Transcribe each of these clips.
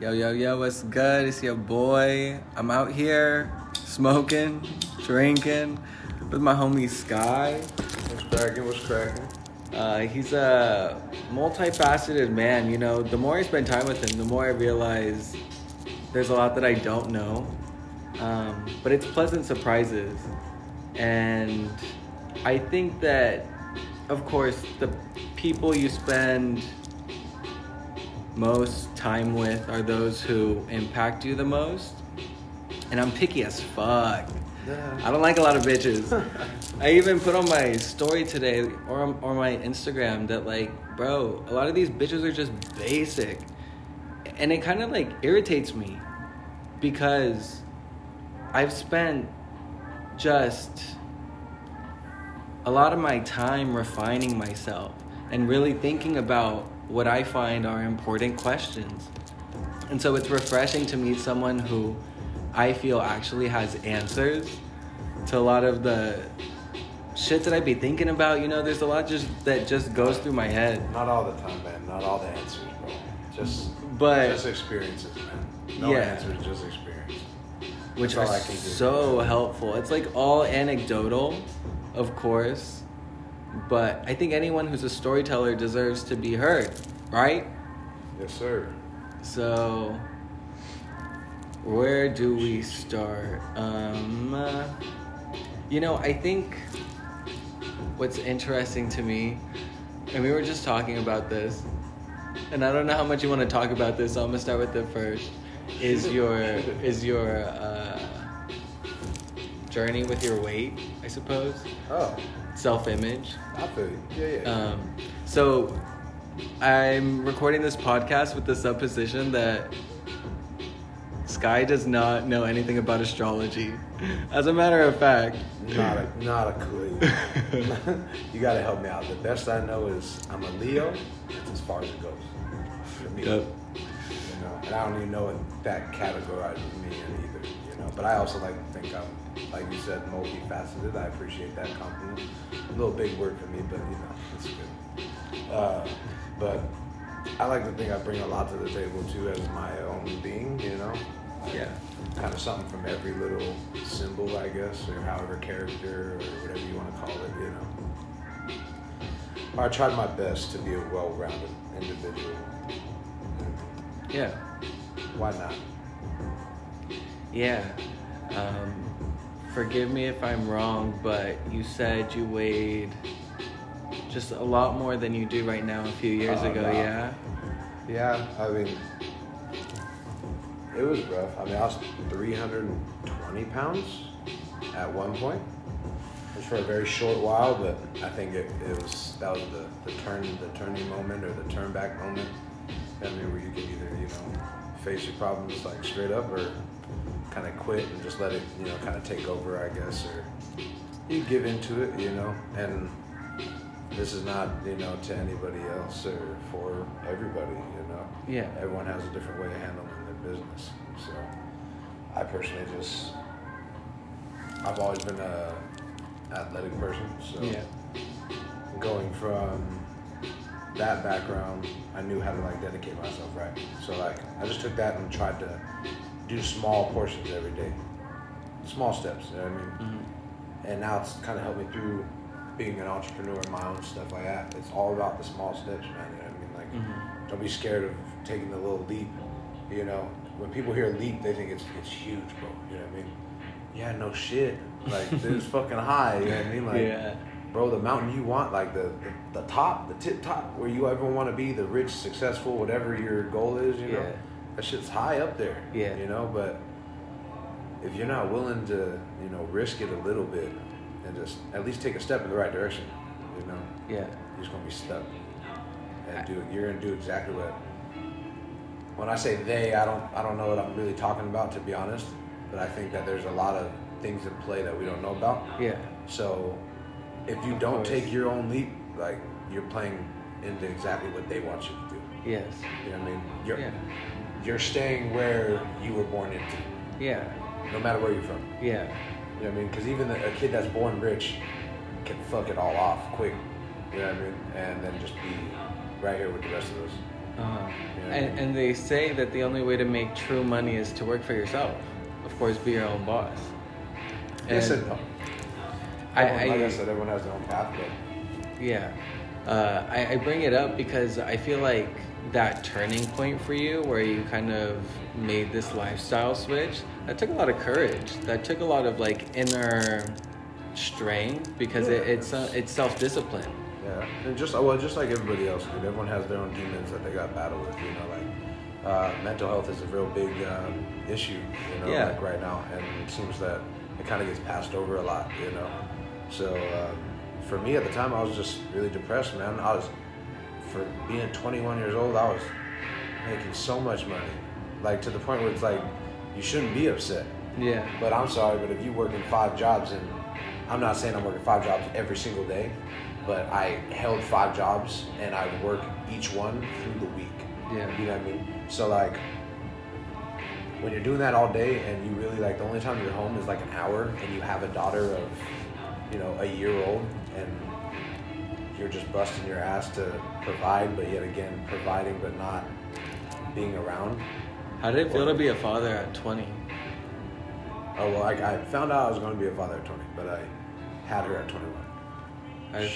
Yo, yo, yo, what's good? It's your boy. I'm out here smoking, drinking with my homie Sky. What's cracking? What's cracking? Uh, he's a multifaceted man. You know, the more I spend time with him, the more I realize there's a lot that I don't know. Um, but it's pleasant surprises. And I think that, of course, the people you spend most time with are those who impact you the most. And I'm picky as fuck. I don't like a lot of bitches. I even put on my story today or or my Instagram that like, bro, a lot of these bitches are just basic. And it kind of like irritates me because I've spent just a lot of my time refining myself and really thinking about what I find are important questions. And so it's refreshing to meet someone who I feel actually has answers to a lot of the shit that I'd be thinking about. You know, there's a lot just that just goes through my head. Not all the time, man. Not all the answers, bro. Just, But- just experiences, man. No Yeah. answers, just experience. which That's are all I can do. so helpful. It's like all anecdotal, of course, but I think anyone who's a storyteller deserves to be heard, right? Yes, sir. So, where do we start? Um, uh, you know, I think what's interesting to me, and we were just talking about this, and I don't know how much you want to talk about this, so I'm gonna start with the first. Is your is your uh, journey with your weight? I suppose Oh, self image. I feel you. Yeah, yeah. Um, so I'm recording this podcast with the supposition that Sky does not know anything about astrology. As a matter of fact, not a, not a clue. you gotta help me out. The best I know is I'm a Leo. That's as far as it goes. Yep. You know, and I don't even know what that categorizes me in either. You know, but I also like to think I'm, like you said, multifaceted. I appreciate that compliment. A little big word for me, but you know, it's good. Uh, but I like to think I bring a lot to the table too as my own being. You know, yeah, kind of something from every little symbol, I guess, or however character or whatever you want to call it, you know. I tried my best to be a well-rounded individual. yeah, Why not? yeah. Um, forgive me if I'm wrong, but you said you weighed just a lot more than you do right now a few years Uh, ago, no. yeah? Yeah, I mean, it was rough. I mean, I was 320 pounds at one point. It was for a very short while, but I think it, it was that was the, the turn the turning moment or the turn back moment. I mean, where you can either you know face your problems like straight up or kind of quit and just let it you know kind of take over, I guess, or you give into it, you know, and this is not you know to anybody else or for everybody you know Yeah. everyone has a different way of handling their business so i personally just i've always been a athletic person so Yeah. going from that background i knew how to like dedicate myself right so like i just took that and tried to do small portions every day small steps you know what i mean Mhm. and now it's kind of helped me through being an entrepreneur and my own stuff like that. It's all about the small steps, man. You know what I mean? Like, Mhm. don't be scared of taking the little leap. You know, when people hear leap, they think it's it's huge, bro. You know what I mean? Yeah, no shit. Like, is fucking high. You know what I mean? Like, Yeah. bro, the mountain you want, like the, the the top, the tip top, where you ever want to be, the rich, successful, whatever your goal is. You know, Yeah. That shit's high up there. Yeah. You know, but if you're not willing to, you know, risk it a little bit and just at least take a step in the right direction, you know, Yeah. you're just gonna be stuck. And do you're gonna do exactly what when I say they, I don't I don't know what I'm really talking about to be honest. But I think that there's a lot of things in play that we don't know about. Yeah. So if you Of don't course. take your own leap, like you're playing into exactly what they want you to do. Yes. You know what I mean? You're Yeah. You're staying where you were born into, Yeah. no matter where you're from. Yeah. You know what I mean? Because even a kid that's born rich can fuck it all off quick. You know what I mean? And then just be right here with the rest of us. Uh-huh. Yeah. And, and they say that the only way to make true money is to work for yourself. Of course, be your own boss. Yes And and no. I, Everyone- like I I, said, everyone has their own path, but yeah, uh, I, I bring it up because I feel like that turning point for you, where you kind of made this lifestyle switch, that took a lot of courage. That took a lot of like inner strength because it, it's uh, it's self discipline. Yeah, and just well, just like everybody else, dude. Everyone has their own demons that they got to battle with. You know, like uh, mental health is a real big um, issue. You know, Yeah. like right now, and it seems that it kind of gets passed over a lot. You know, so um, for me at the time, I was just really depressed, man. I was for being 21 years old, I was making so much money, like to the point where it's like you shouldn't be upset. Yeah. But I'm sorry, but if you work in five jobs, and I'm not saying I'm working five jobs every single day, but I held five jobs and I work each one through the week. Yeah. You know what I mean? So like, when you're doing that all day and you really like the only time you're home is like an hour and you have a daughter of, you know, a year old and you're just busting your ass to provide, but yet again providing but not being around. How did it feel to be a father at 20? Oh well, I, I found out I was going to be a father at 20, but I had her at 21. I,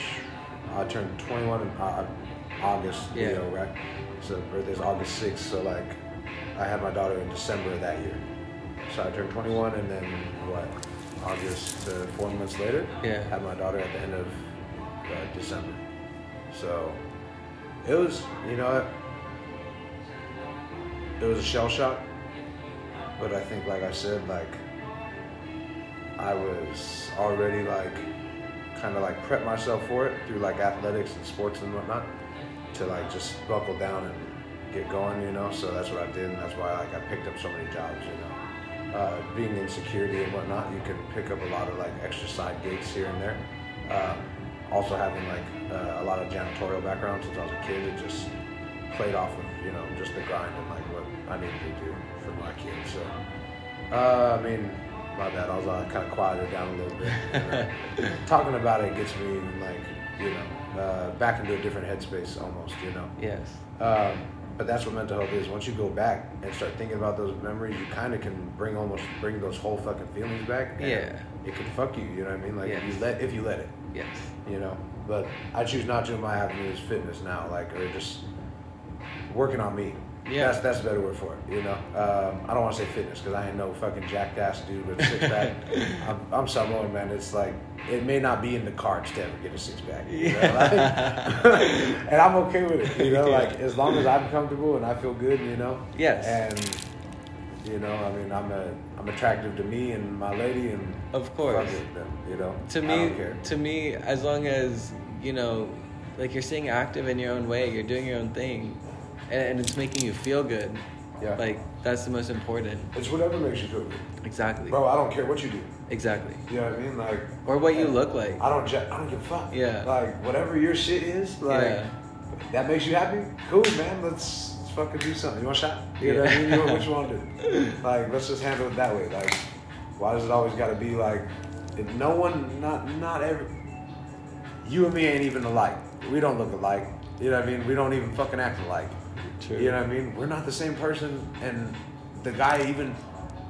I turned 21 in uh, August, Yeah. Leo, right? So birthday's August 6th, so like I had my daughter in December of that year. So I turned 21 and then what? August, uh, four months later, Yeah. had my daughter at the end of uh, December. So it was, you know, it was a shell shock, but I think, like I said, like I was already like kind of like prep myself for it through like athletics and sports and whatnot to like just buckle down and get going, you know. So that's what I did, and that's why like I picked up so many jobs, you know. Uh, being in security and whatnot, you can pick up a lot of like extra side gigs here and there. Um, also having like uh, a lot of janitorial background since I was a kid, it just played off of you know just the grind and like what I needed to do for my kids. So uh, I mean, my bad. I was uh, kind of quieted down a little bit. Talking about it gets me like you know uh, back into a different headspace almost. You know. yes. Um, but that's what mental health is. Once you go back and start thinking about those memories, you kind of can bring almost bring those whole fucking feelings back. Yeah. It can fuck you. You know what I mean? Like if Yes. you let if you let it. Yes. You know. But I choose not to. My avenue is fitness now. Like or just working on me. Yeah. That's that's a better word for it. You know. Um, I don't want to say fitness because I ain't no fucking jackass dude with a six pack. I'm, I'm Samoan man. It's like it may not be in the cards to ever get a six pack. You know? Yeah. Like, and I'm okay with it. You know, Yeah. like as long as I'm comfortable and I feel good. You know. Yes. And you know, I mean, I'm a I'm attractive to me and my lady and Of course. them, you know. to me to me as long as you know like you're staying active in your own way you're doing your own thing and, and it's making you feel good Yeah. like that's the most important It's whatever makes you feel good, exactly bro. I don't care what you do. exactly You know what I mean? Like or what you look like I don't ju- I don't give a fuck. Yeah. Like whatever your shit is, like Yeah. that makes you happy. Cool, man. Let's, let's fucking do something. You want a shot? You know what I mean? You want, what you want to do? Like let's just handle it that way. Like why does it always got to be like? If no one, not not every. You and me ain't even alike. We don't look alike. You know what I mean? We don't even fucking act alike. True. You know what I mean? We're not the same person, and the guy even.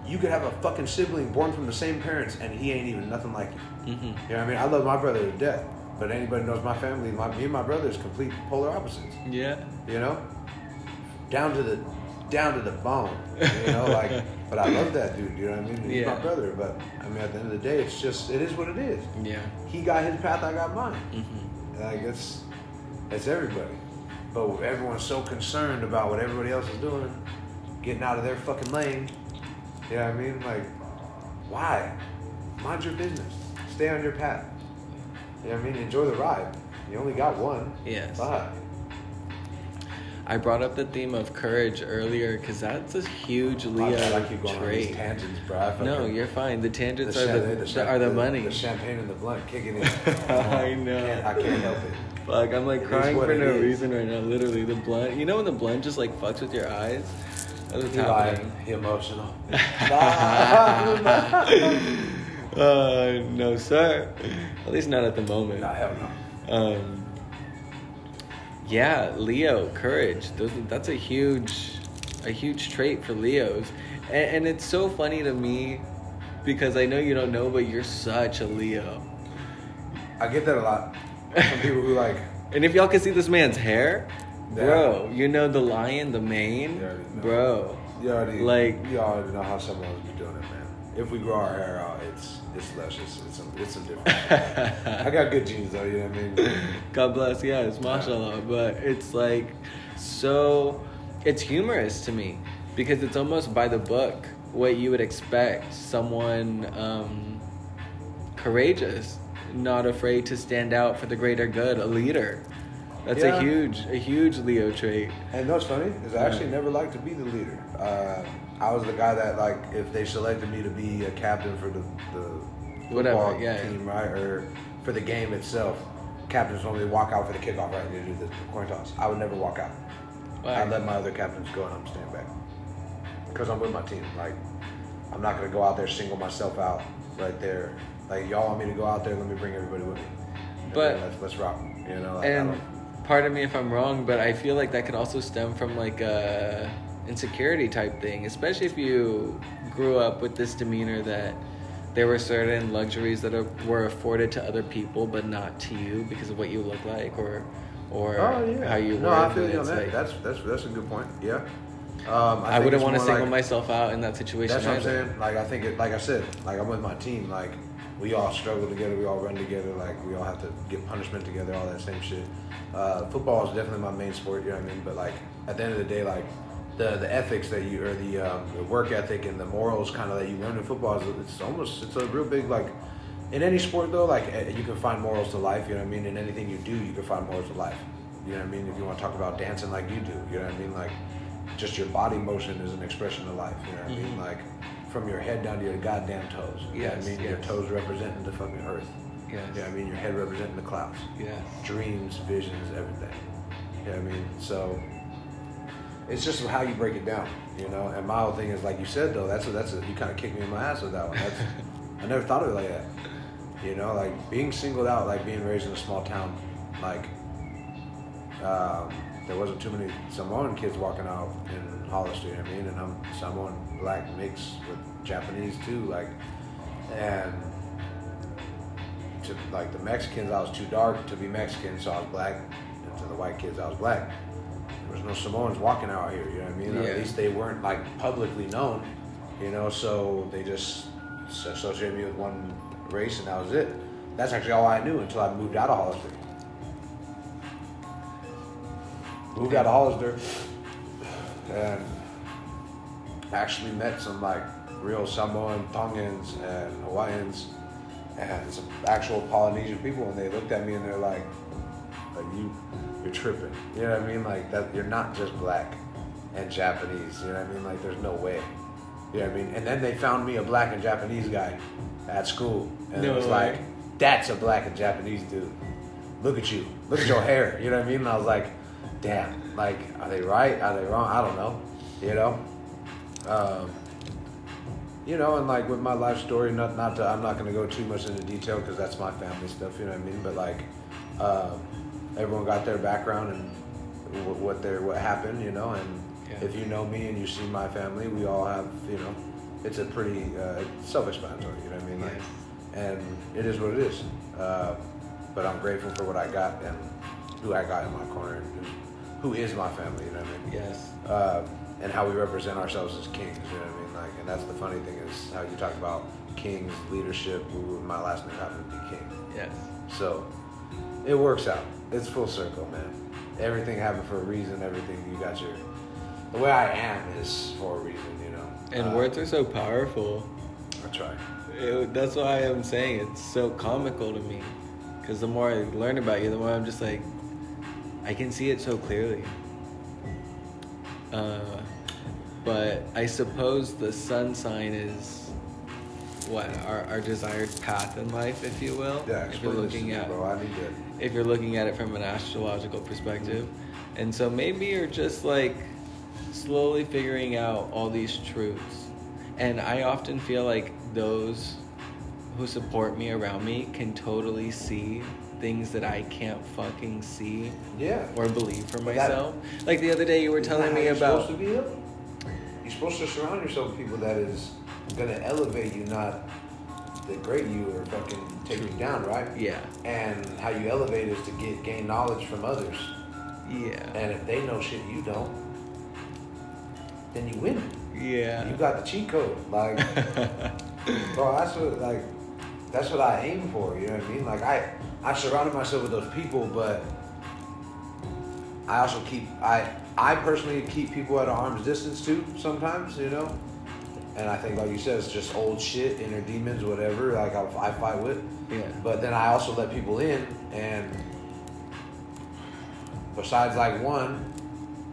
You could have a fucking sibling born from the same parents, and he ain't even nothing like you. hmm You know what I mean? I love my brother to death, but anybody knows my family, my, me and my brother is complete polar opposites. yeah You know, down to the down to the bone. You know, like, but I love that dude. You know what I mean? He's my brother, but I mean, at the end of the day, it's just it is what it is. yeah He got his path, I got mine. hmm Like it's it's everybody, but everyone's so concerned about what everybody else is doing, getting out of their fucking lane. You know what I mean? Like, why? Mind your business. Stay on your path. You know what I mean? Enjoy the ride. You only got one. Yes. Fuck. I brought up the theme of courage earlier because that's a huge Leo I keep going on these tangents, bro. I No, you're fine. The tangents the are the, the are the money. The champagne and the blunt kicking in. I know. Can't, I can't help it. Fuck, I'm like It crying for no is. reason right now. Literally, the blunt. You know when the blunt just like fucks with your eyes? That's what's happening. He emotional. uh, no, sir. At least not at the moment. Nah, hell no. Um, Yeah, Leo, courage. Those, that's a huge, a huge trait for Leos, and, and it's so funny to me because I know you don't know, but you're such a Leo. I get that a lot from people who like. And if y'all can see this man's hair, Yeah. bro, you know the lion, the mane, You already know. bro. You already Like- you already know how someone would be doing it, man. If we grow our hair out, it's it's luscious. It's some it's some different. I got good genes though. You know what I mean? God bless, Yeah, yes, mashallah. But it's like so, it's humorous to me because it's almost by the book what you would expect someone um, courageous, not afraid to stand out for the greater good, a leader. That's Yeah. a huge, a huge Leo trait. And you know what's funny is I actually never liked to be the leader. Uh, I was the guy that like if they selected me to be a captain for the the Whatever, yeah. team, right, or for the game itself, captains normally walk out for the kickoff, right, and they do the coin toss. I would never walk out. Why? I let my other captains go and I'm staying back because I'm with my team. Like I'm not gonna go out there single myself out right there. Like y'all want me to go out there, let me bring everybody with me. But- let's let's rock. You know, like, and don't- pardon me if I'm wrong, but I feel like that could also stem from like a insecurity type thing, especially if you grew up with this demeanor that there were certain luxuries that are, were afforded to other people but not to you because of what you look like or or Oh yeah. how you no, work. I feel you on that. like- that's that's that's a good point. Yeah. Um, I, think wouldn't want to single like- myself out in that situation. That's what I'm saying. Like I think it. Like I said. Like I'm with my team. Like we all struggle together. We all run together. Like we all have to get punishment together. All that same shit. Uh, football is definitely my main sport. You know what I mean? But like at the end of the day, like the the ethics that you or the um, the work ethic and the morals kind of that you learn in football is it's almost it's a real big like. In any sport though, like eh, you can find morals to life. You know what I mean? In anything you do, you can find morals to life. You know what I mean? If you want to talk about dancing like you do, you know what I mean? Like just your body motion is an expression of life. You know what I mean? Mhm. Like from your head down to your goddamn toes. You know what I mean? Your toes representing the fucking earth. Yes. You know what I mean? Your head representing the clouds. Yes. Dreams, visions, everything. You know what I mean? So it's just how you break it down, you know. And my whole thing is like you said though. That's a, that's a, you kind of kicked me in my ass with that one. That's I never thought of it like that. You know, like being singled out, like being raised in a small town, like um, there wasn't too many Samoan kids walking out in Hollister. You know what I mean? And I'm Samoan black mixed with Japanese too, like and to like the Mexicans, I was too dark to be Mexican, so I was black. And to the white kids, I was black. There was no Samoans walking out here, you know what I mean? Yeah. at least they weren't like publicly known, you know. So they just associated me with one race, and that was it. That's actually all I knew until I moved out of Hollister. Moved out of Hollister, and actually met some like real Samoan, Tongans, and Hawaiians, and some actual Polynesian people, and they looked at me and they're like, "Like you, you're tripping." You know what I mean? Like that, you're not just black and Japanese. You know what I mean? Like there's no way. You know what I mean? And then they found me a black and Japanese guy at school, and No it was way. like, "That's a black and Japanese dude. Look at you. Look at your hair." You know what I mean? And I was like, "Damn. Like, are they right? Are they wrong? I don't know." You know. Um, you know, and like with my life story, not not to, I'm not going to go too much into detail because that's my family stuff. You know what I mean? But like, um, everyone got their background and what, their what happened. You know, and Yeah. if you know me and you see my family, we all have. You know, it's a pretty uh, self-explanatory. You know what I mean? Like, Yes. and it is what it is. Uh, but I'm grateful for what I got and who I got in my corner, and who- who is my family. You know what I mean? Yes. uh, and how we represent ourselves as kings. You know what I mean? Like, and that's the funny thing is how you talk about kings, leadership. My last name happened to be King, Yes. so it works out. It's full circle, man. Everything happened for a reason. Everything you got your. The way I am is for a reason, you know. And Uh, words are so powerful. I try. It, that's why I'm saying it's so comical to me. Because the more I learn about you, the more I'm just like, I can see it so clearly. Uh, but I suppose the sun sign is what our, our desired path in life, if you will. Yeah, if you're explain this to looking at bro. I need to. If you're looking at it from an astrological perspective. And so maybe you're just like slowly figuring out all these truths. And I often feel like those who support me around me can totally see things that I can't fucking see Yeah. or believe for But that- myself. like the other day, you were telling me you're about. Supposed to be healthy? You're supposed to surround yourself with people that is gonna elevate you, not degrade you or fucking take you down, right? Yeah, And how you elevate is to get gain knowledge from others. yeah, And if they know shit you don't, then you win. yeah. You got the cheat code. Like, bro, that's what like that's what I aim for. You know what I mean? Like I I surrounded myself with those people, but I also keep I I personally keep people at arm's distance too. Sometimes, you know. And I think, like you said, it's just old shit, inner demons, whatever. Like I, I fight with. Yeah. But then I also let people in, and besides like one,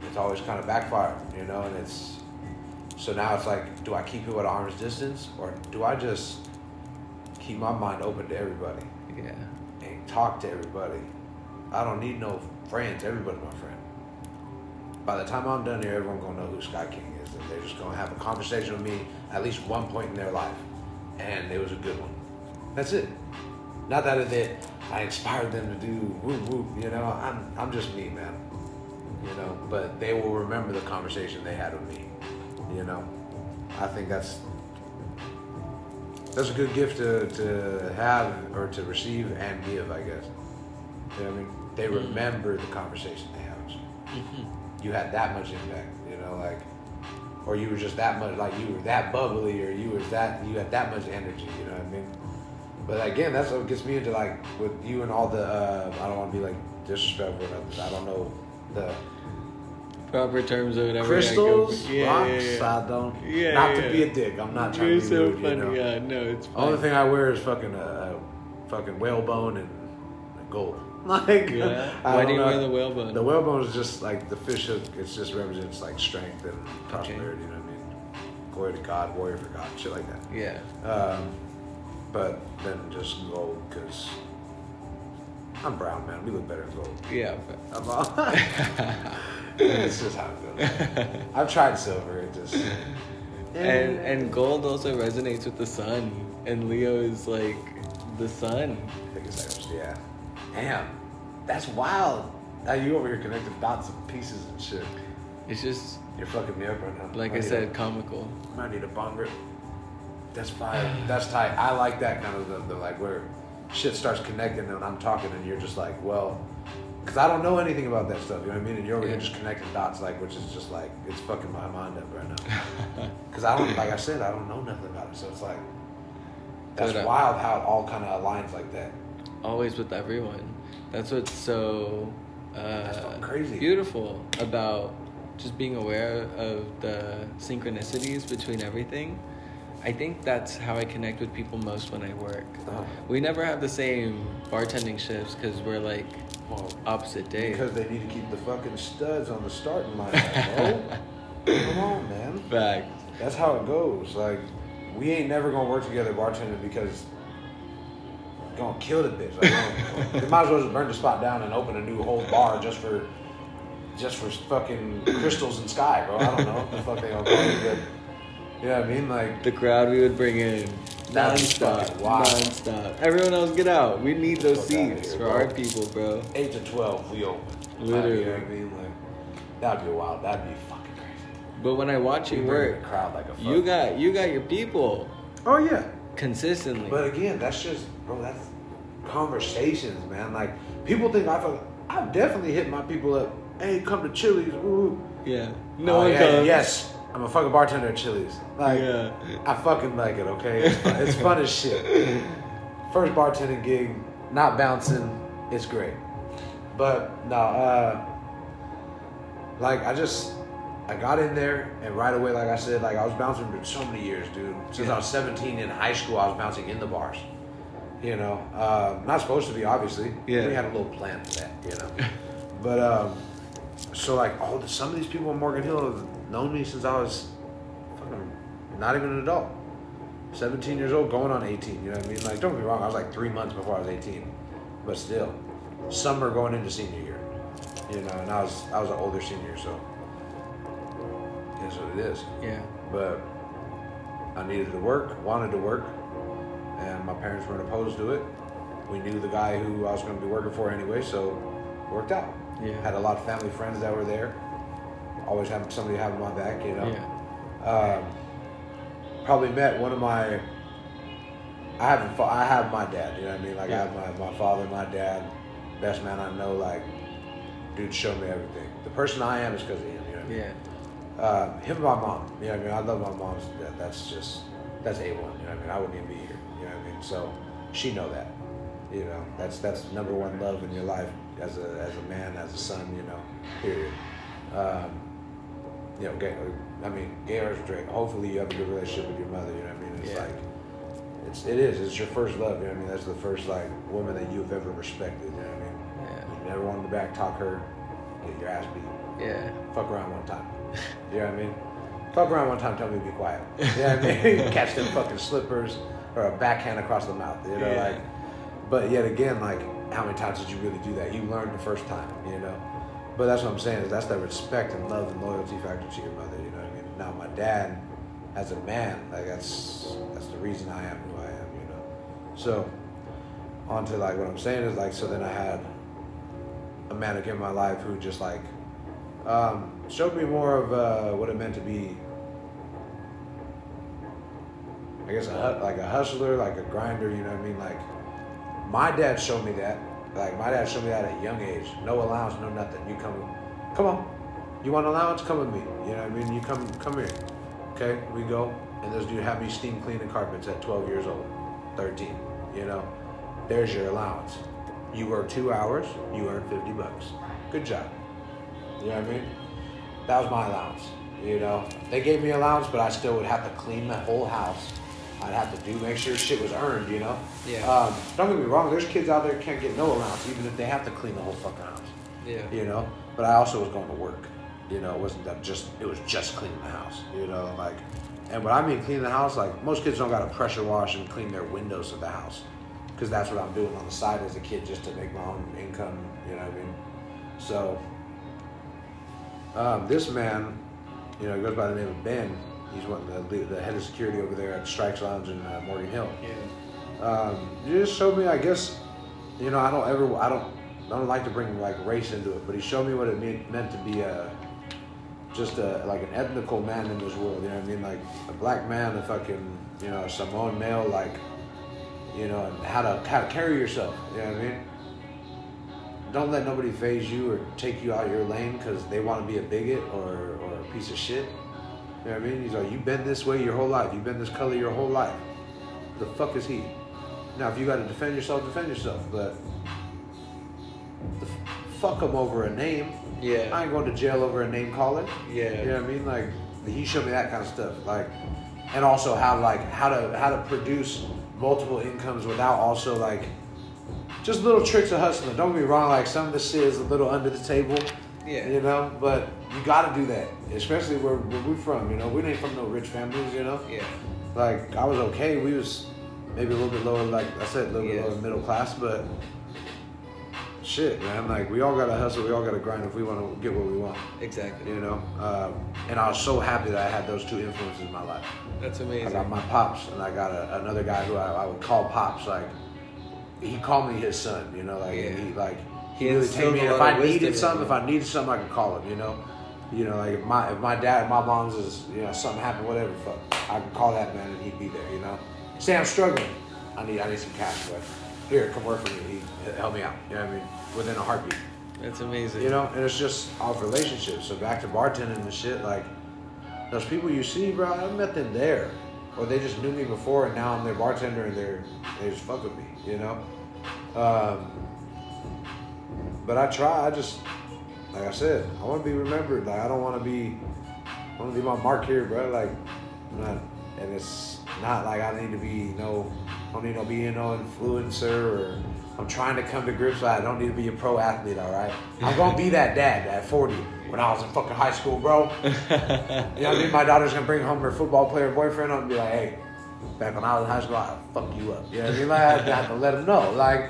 it's always kind of backfired, you know. And it's so now it's like, do I keep people at arm's distance, or do I just keep my mind open to everybody yeah. and talk to everybody? I don't need no friends. Everybody's my friend. By the time I'm done here, everyone gonna know who Sky King is, and they're just gonna have a conversation with me at least one point in their life, and it was a good one. That's it. Not that it did. I inspired them to do whoop whoop. You know, I'm I'm just me, man. You know, but they will remember the conversation they had with me. You know, I think that's that's a good gift to, to have or to receive and give, I guess. You know what I mean? They mm-hmm. remember the conversation they had with you. Had that much impact, you know, like, or you were just that much, like you were that bubbly, or you was that, you had that much energy, you know what I mean? But again, that's what gets me into like with you and all the. Uh, I don't want to be like disrespectful. or nothing. I don't know the Proper terms of whatever. crystals, Yeah, rocks. yeah, yeah. I don't. Yeah, not to be a dick. I'm not trying You're to be so rude. funny. You know? Yeah, no, it's fine. Only thing I wear is fucking uh, uh, fucking whalebone and gold. Like, Yeah. I Why don't you know. wear the whalebone? The whalebone is just like the fish hook. It just represents like strength and prosperity. You know what I mean? Glory to God, warrior for God, shit like that. Yeah. Um, but then just gold because I'm brown, man. We look better in gold. Yeah. But... I'm all, it's just how it goes. I've tried silver. It just and and gold also resonates with the sun, and Leo is like the sun. I think it's like, yeah. Damn, that's wild. Now you over here connecting dots and pieces and shit. It's just You're fucking me up right now. like I need said, a- comical. I need a bong rip. That's fire. That's tight. I like that kind of the, the like where shit starts connecting and I'm talking and you're just like, well, because I don't know anything about that stuff. You know what I mean? And you're over here just connecting dots, like which is just like it's fucking my mind up right now. Because I don't, like I said, I don't know nothing about it. So it's like that's uh, wild how it all kind of aligns like that. Always with everyone. That's what's so uh, crazy. beautiful about just being aware of the synchronicities between everything. I think that's how I connect with people most when I work. Uh-huh. We never have the same bartending shifts because we're like Well, opposite days. Because they need to keep the fucking studs on the starting line, bro. Come on, man. Fact. That's how it goes. Like, we ain't never gonna work together bartending because gonna kill the bitch. Like, they might as well just burn the spot down and open a new whole bar just for, just for fucking crystals and sky, bro. I don't know what the fuck they gonna call it, but you know what I mean? Like, The crowd we would bring in That'd non-stop, non-stop. Everyone else get out. We need those Fuck outta seats here, for bro. our people, bro. eight to twelve, we open. Literally. You know what I mean? Like, that'd be wild. That'd be fucking crazy. But when I watch We you bring work, crowd like a fuck. you got you got your people Oh yeah. Consistently. But again, that's just, bro, that's conversations, man. Like, people think I fucking, I've definitely hit my people up, hey, come to Chili's, ooh. yeah, no Oh, one yeah, comes. Yes, I'm a fucking bartender at Chili's. Like, Yeah. I fucking like it, okay? It's fun, it's fun as shit. First bartending gig, not bouncing, it's great. But, no, uh, like, I just, I got in there, and right away, like I said, like, I was bouncing for so many years, dude. Since I was 17 in high school, I was bouncing in the bars. You know, uh, not supposed to be, obviously. Yeah. We had a little plan for that, you know. but, um, so like, oh, some of these people in Morgan Hill have known me since I was fucking not even an adult. 17 years old, going on 18, you know what I mean? Like, don't get me wrong, I was like three months before I was 18. But still, summer going into senior year, you know, and I was, I was an older senior, so is what it is. Yeah, But I needed to work, wanted to work, and my parents weren't opposed to it. we knew the guy who I was going to be working for anyway, so worked out. Yeah. Had a lot of family friends that were there. Always had somebody having my back, you know. Yeah. Um, probably met one of my. I have a I have my dad. You know what I mean? Like I have my, my father, my dad, best man I know. Like, dude, showed me everything. The person I am is because of him. You know what I mean? Yeah. Uh, him and my mom. You know what I mean? I love my mom's that, That's just that's a one. You know what I mean? I wouldn't even be here. You know what I mean? So she know that. You know, that's that's number one love in your life as a as a man, as a son. You know, period. Um, you know, gay, I mean, gay or straight. Hopefully, you have a good relationship with your mother. You know what I mean? It's Yeah. like it's it is. It's your first love. You know what I mean? That's the first like woman that you've ever respected. You know what I mean? Yeah. You never wanted to back talk her, get your ass beat Yeah. fuck around one time. You know what I mean? Fuck around one time, tell me to be quiet. You know what I mean? Catch them fucking slippers or a backhand across the mouth. You know, Yeah. like. But yet again, like, how many times did you really do that? You learned the first time, you know. But that's what I'm saying is that's that respect and love and loyalty factor to your mother. You know what I mean? Now my dad, as a man, like that's that's the reason I am who I am. You know. So, on to like what I'm saying is like so then I had a man again in my life who just like um, showed me more of uh, what it meant to be. I guess a, like a hustler, like a grinder. You know what I mean? Like my dad showed me that. Like my dad showed me that at a young age. No allowance, no nothing. You come, come on. You want allowance? Come with me. You know what I mean? You come, come here. Okay, we go. And this dude had me steam cleaning carpets at 12 years old, 13. You know, there's your allowance. You work two hours, you earn 50 bucks. Good job. You know what I mean? That was my allowance. You know, they gave me allowance, but I still would have to clean the whole house. I'd have to do make sure shit was earned. You know. Yeah. Um, don't get me wrong. There's kids out there can't get no allowance, even if they have to clean the whole fucking house. Yeah. You know. But I also was going to work. You know, it wasn't that just. It was just cleaning the house. You know, like. And what I mean cleaning the house, like most kids don't got to pressure wash and clean their windows of the house, because that's what I'm doing on the side as a kid just to make my own income. You know what I mean? So um, this man, you know, goes by the name of Ben. He's one the, the head of security over there at Strikes Lounge in uh, Morgan Hill. Yeah. Um, you just showed me, I guess, you know, I don't ever, I don't, I don't like to bring like race into it, but he showed me what it mean, meant to be a, just a like an ethnical man in this world. You know what I mean? Like a black man, a fucking, you know, a Samoan male, like, you know, and how to how to carry yourself. You know what I mean? Don't let nobody phase you or take you out your lane because they want to be a bigot or, or a piece of shit. You know what I mean? He's like, you've been this way your whole life. You've been this color your whole life. The fuck is he? Now, if you got to defend yourself, defend yourself. But the f- fuck him over a name. Yeah. I ain't going to jail over a name calling. Yeah. You know what I mean? Like he showed me that kind of stuff. Like, and also how like how to how to produce multiple incomes without also like just little tricks of hustling. Don't get me wrong. Like some of this shit is a little under the table. Yeah. You know, but you got to do that, especially where, where we from. You know, we ain't from no rich families. You know. Yeah. Like I was okay. We was maybe a little bit lower, like I said, a little Yeah. bit lower middle class, but shit, man. Like we all gotta hustle, we all gotta grind if we want to get what we want. Exactly. You know. Um, and I was so happy that I had those two influences in my life. That's I amazing. got my pops, and I got a, another guy who I, I would call pops. Like he called me his son. You know, like Yeah. he like He he really take instilled me. If I needed in something, if I needed something, I could call him. You know. You know, like if my if my dad, my mom's is you know something happened, whatever, fuck, I can call that man and he'd be there. You know, say I'm struggling, I need I need some cash, but here, come work for me. He help me out. You know what I mean? Within a heartbeat. That's amazing. You know, and it's just off relationships. So back to bartending and shit, like those people you see, bro, I met them there. Or they just knew me before and now I'm their bartender and they're they just fuck with me, you know? Um, but I try, I just like I said, I wanna be remembered. Like I don't wanna be I wanna leave my mark here, bro. Like I'm not and it's not like I need to be no I don't need to be no influencer or I'm trying to come to grips with I don't need to be a pro athlete, all right? I'm gonna be that dad at 40 when I was in fucking high school, bro. You know what I mean? My daughter's gonna bring home her football player boyfriend. I'm gonna be like, hey, back when I was in high school, I'd fuck you up. You know what I mean? Like, I have to let him know. Like,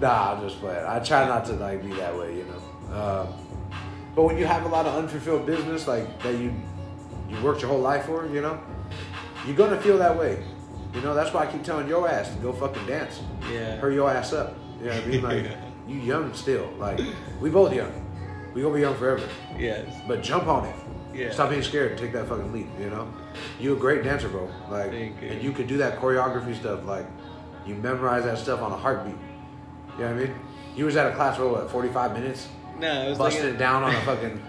nah, I'm just playing. I try not to like be that way, you know. Um, but when you have a lot of unfulfilled business, like that you you worked your whole life for, you know, you're gonna feel that way. You know, that's why I keep telling your ass to go fucking dance. Yeah. Hurry your ass up. You know what I mean? Like, you young still. Like, we both young. We gonna be young forever. Yes. But jump on it. Yeah. Stop being scared and take that fucking leap, you know? You a great dancer, bro. Like Thank you. and you could do that choreography stuff, like you memorize that stuff on a heartbeat. You know what I mean? You was at a class for what, forty five minutes? No, it was Busting like it down on a fucking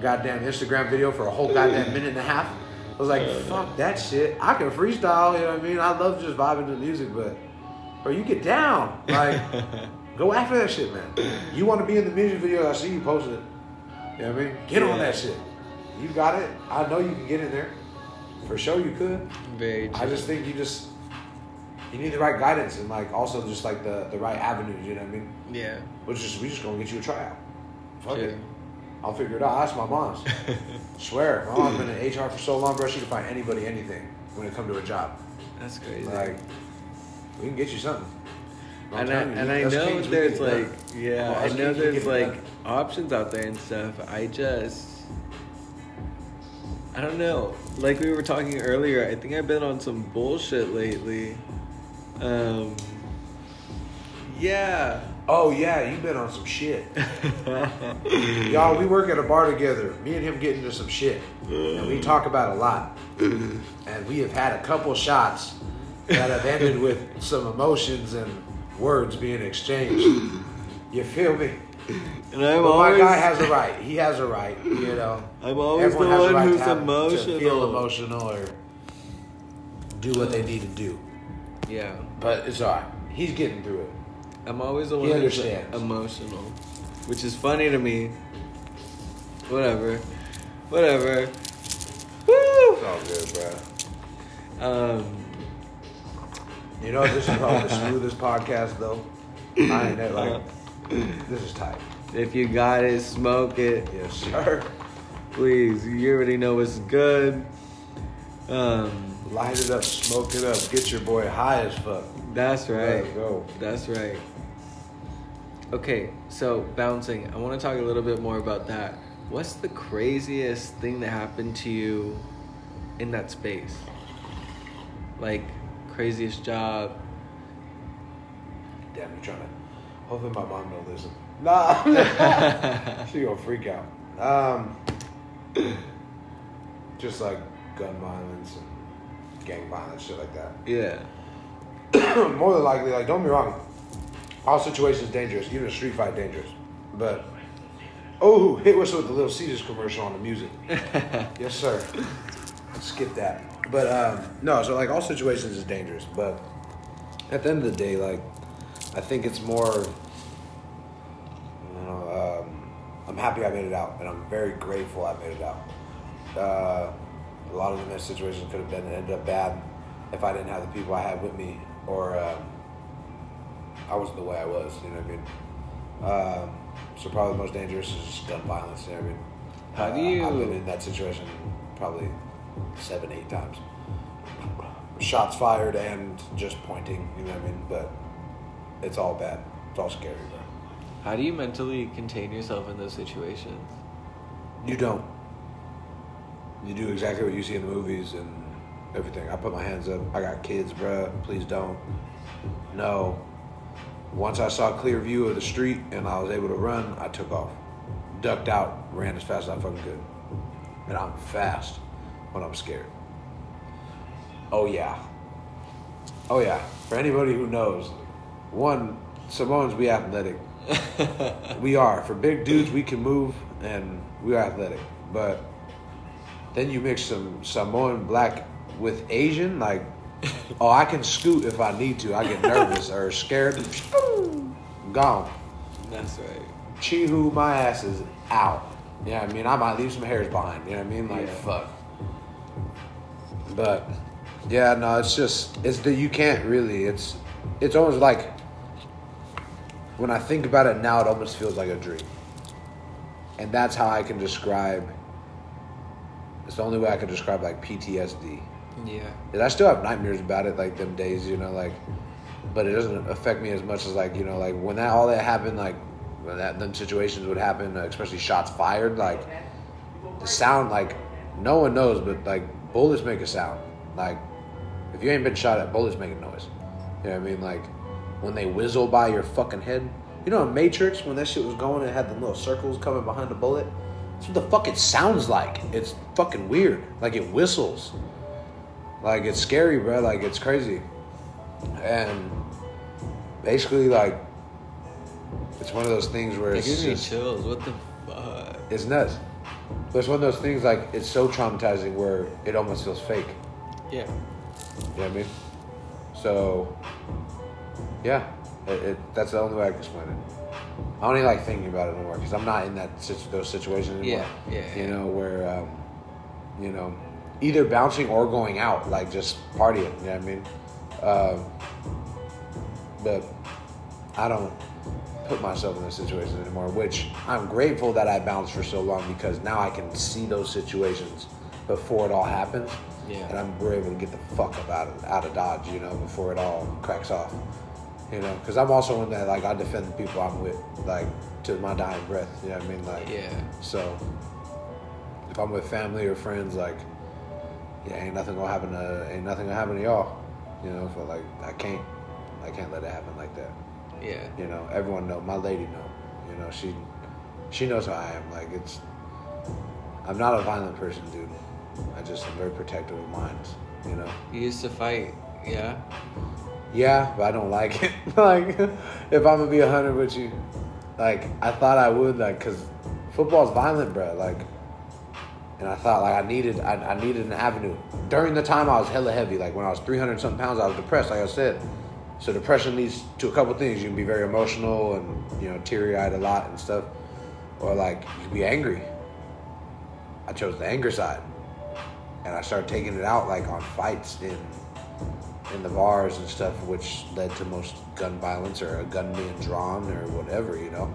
goddamn Instagram video for a whole goddamn minute and a half. I was like, Uh, fuck that shit. I can freestyle, you know what I mean? I love just vibing to the music, but bro, you get down. Like Go after that shit, man. You want to be in the music video? I see you posted it. You know what I mean? Get on that shit. You got it. I know you can get in there. For sure, you could. very. True. I just think you just you need the right guidance and like also just like the the right avenues. You know what I mean? yeah. Which is we just gonna get you a tryout. Fuck Sure. it. I'll figure it out. I'll ask my mom's. Swear, my mom's been in HR for so long, bro. She can find anybody anything when it come to a job. That's crazy. Like we can get you something. I'm and I, you, and I know there's like yeah I know there's like options out there and stuff. I just I don't know. Like we were talking earlier, I think I've been on some bullshit lately. Um Yeah. Oh yeah, you been on some shit. Y'all, we work at a bar together. Me and him get into some shit. And we talk about a lot. And we have had a couple shots that have ended with some emotions and words being exchanged. You feel me? and I'm But my guy has a right. He has a right, you know. I'm always Everyone the one right who's to, have, to feel emotional. emotional or do what they need to do. Yeah. But it's alright. He's getting through it. I'm always the one who's emotional, which is funny to me. Whatever, whatever. Woo! It's all good, bro. Um, You know, this is probably the smoothest podcast, though. I ain't that, like, this is tight. if you got it, smoke it, Yes, sir. please. You already know what's good. Um, Light it up, smoke it up, get your boy high as fuck. that's right. Let's go. That's right. Okay, so bouncing. I want to talk a little bit more about that. What's the craziest thing that happened to you in that space? Like craziest job. Damn, you're trying to. Hopefully, my mom don't listen. Nah. she gonna freak out. Um, just like gun violence and gang violence, shit like that. Yeah. more than likely, like don't be wrong, all situations dangerous, even a street fight dangerous. But oh, hit whistle with the Little Caesars commercial on the music. yes, sir. Skip that. But um, no, so like all situations is dangerous. But at the end of the day, like I think it's more. You know, um, I'm happy I made it out, and I'm very grateful I made it out. Uh, a lot of them situations could have been ended up bad if I didn't have the people I had with me, or um, I wasn't the way I was. You know what I mean? Um, so probably the most dangerous is just gun violence. You know what I mean? How do Uh, you- I've been in that situation probably seven, eight times. Shots fired and just pointing. You know what I mean? But it's all bad. It's all scary, bro. How do you mentally contain yourself in those situations? You don't. You do exactly what you see in the movies and everything. I put my hands up. I got kids, bruh. Please don't. No. Once I saw a clear view of the street and I was able to run, I took off. Ducked out, ran as fast as I fucking could. And I'm fast when I'm scared. Oh, yeah. Oh, yeah. For anybody who knows, one, Samoans, we athletic. we are. For big dudes, we can move and we're athletic. But then you mix some Samoan black with Asian, like, oh, I can scoot if I need to. I get nervous or scared. Gone. That's right. Chihu, my ass is out. You know I mean? I might leave some hairs behind. You know what I mean? Like, Yeah. fuck. But, yeah, no, it's just, it's that you can't really, it's, it's almost like, when I think about it now, it almost feels like a dream. And that's how I can describe, it's the only way I can describe, like, PTSD. Yeah. And I still have nightmares about it, like them days, you know, like, but it doesn't affect me as much as like, you know, like when that all that happened, like when that them situations would happen, uh, especially shots fired, like the sound, like no one knows, but like bullets make a sound, like If you ain't been shot at, bullets make a noise. You know what I mean? Like when they whizzle by your fucking head. You know in Matrix when that shit was going, it had the little circles coming behind the bullet. That's what the fuck it sounds like. It's fucking weird. Like it whistles. Like it's scary, bro. Like it's crazy. And basically, like it's one of those things where It it's gives me chills. What the fuck? it's nuts. But it's one of those things like it's so traumatizing where it almost feels fake. Yeah. You know what I mean? So, yeah, it, it, that's the only way I can explain it. I don't even like thinking about it anymore because I'm not in that situ- those situations anymore. Yeah, yeah, You yeah. know where, um, you know, either bouncing or going out, like just partying. You know what I mean? Um, but I don't put myself in those situations anymore. Which I'm grateful that I bounced for so long because now I can see those situations before it all happens. Yeah. And I'm able to get the fuck up out of out of Dodge, you know, before it all cracks off. You know, because I'm also in that like I defend the people I'm with, like to my dying breath. You know what I mean? Like, Yeah. So if I'm with family or friends, like, yeah, ain't nothing gonna happen to ain't nothing gonna happen to y'all. You know, but like I can't I can't let it happen like that. Yeah. You know, everyone know. My lady know. You know, she she knows how I am. Like it's I'm not a violent person, dude. I just am very protective of minds. You know. You used to fight. Yeah. Yeah, but I don't like it. like, if I'm gonna be a hundred with you, like I thought I would, like, cause football's violent, bro. Like, and I thought like I needed, I, I needed an avenue. During the time I was hella heavy, like when I was 300 something pounds, I was depressed, like I said. So depression leads to a couple things. You can be very emotional and you know teary eyed a lot and stuff, or like you can be angry. I chose the anger side, and I started taking it out like on fights in in the bars and stuff, which led to most gun violence or a gun being drawn or whatever, you know.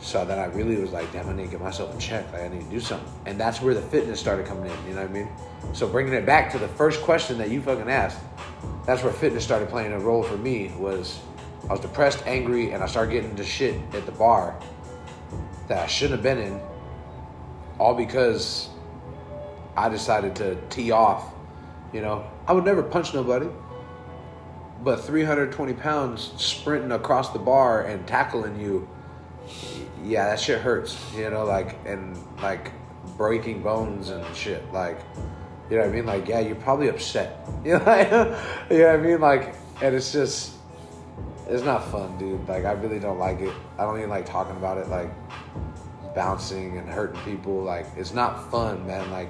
So then I really was like, damn, I need to get myself in check. Like, I need to do something. And that's where the fitness started coming in, you know what I mean? So bringing it back to the first question that you fucking asked, that's where fitness started playing a role for me was I was depressed, angry, and I started getting into shit at the bar that I shouldn't have been in, all because I decided to tee off. You know, I would never punch nobody, but 320 pounds sprinting across the bar and tackling you, yeah, that shit hurts. You know, like and like breaking bones and shit. Like, you know what I mean? Like, yeah, you're probably upset. You know, like, you know what I mean? Like, and it's just, it's not fun, dude. Like, I really don't like it. I don't even like talking about it. Like, bouncing and hurting people. Like it's not fun, man. Like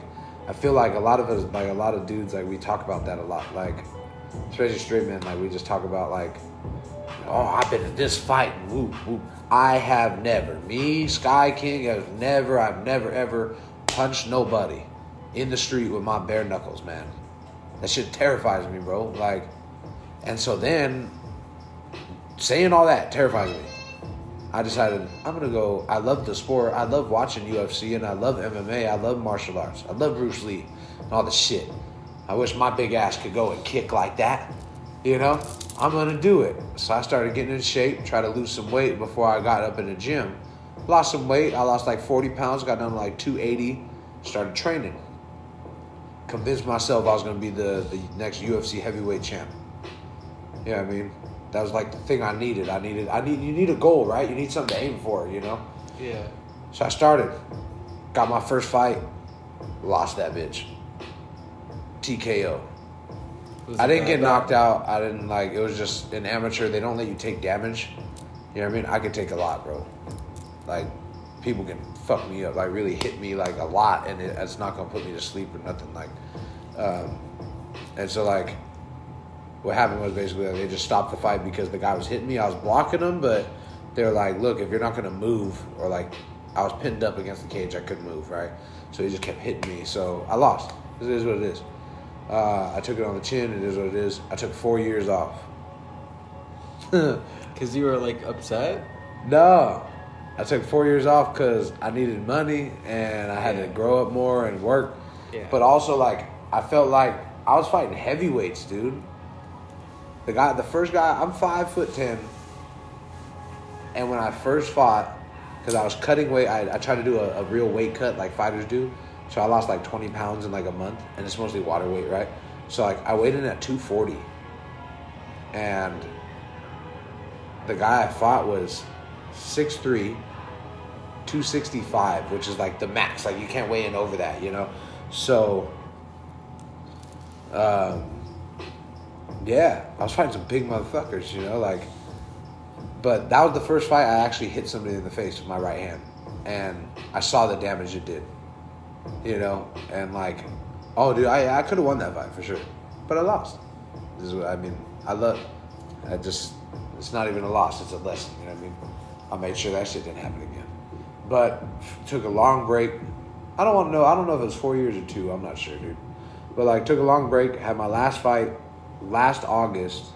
I feel like a lot of us, like a lot of dudes, like we talk about that a lot. Like especially straight men, like we just talk about like, oh, I've been in this fight. Whoop whoop. I have never. Me, Sky King, has never. I've never ever punched nobody in the street with my bare knuckles, man. That shit terrifies me, bro. Like, and so then saying all that terrifies me. I decided I'm gonna go. I love the sport. I love watching UFC and I love MMA. I love martial arts. I love Bruce Lee and all the shit. I wish my big ass could go and kick like that. You know, I'm gonna do it. So I started getting in shape, try to lose some weight before I got up in the gym. Lost some weight. I lost like 40 pounds. Got down to like 280. Started training. Convinced myself I was gonna be the the next UFC heavyweight champ. Yeah, I mean, that was like the thing I needed. I needed, I need, you need a goal, right? You need something to aim for, you know? Yeah. So I started, got my first fight, lost that bitch. TKO. I didn't get knocked out. I didn't like, it was just an amateur. They don't let you take damage. You know what I mean? I could take a lot, bro. Like, people can fuck me up, like really hit me like a lot, and it, it's not gonna put me to sleep or nothing. Like, um, and so like, what happened was basically they just stopped the fight because the guy was hitting me. I was blocking him, but they were like, "Look, if you're not gonna move, or like, I was pinned up against the cage, I couldn't move, right? So he just kept hitting me. So I lost. It is what it is. Uh, I took it on the chin. It is what it is. I took four years off. Cause you were like upset. No, I took four years off because I needed money and I had Yeah. to grow up more and work. Yeah. But also, like, I felt like I was fighting heavyweights, dude. The guy, the first guy, I'm five foot ten, and when I first fought, because I was cutting weight, I, I tried to do a, a real weight cut like fighters do. So I lost like 20 pounds in like a month, and it's mostly water weight, right? So like I weighed in at 240, and the guy I fought was 6'3", 265, which is like the max. Like you can't weigh in over that, you know. So, um, yeah, I was fighting some big motherfuckers, you know, like. But that was the first fight I actually hit somebody in the face with my right hand, and I saw the damage it did, you know, and like, oh, dude, I I could have won that fight for sure, but I lost. This is what I mean. I love. I just. It's not even a loss. It's a lesson. You know what I mean? I made sure that shit didn't happen again. But took a long break. I don't want to know. I don't know if it was four years or two. I'm not sure, dude. But like, took a long break. Had my last fight last August,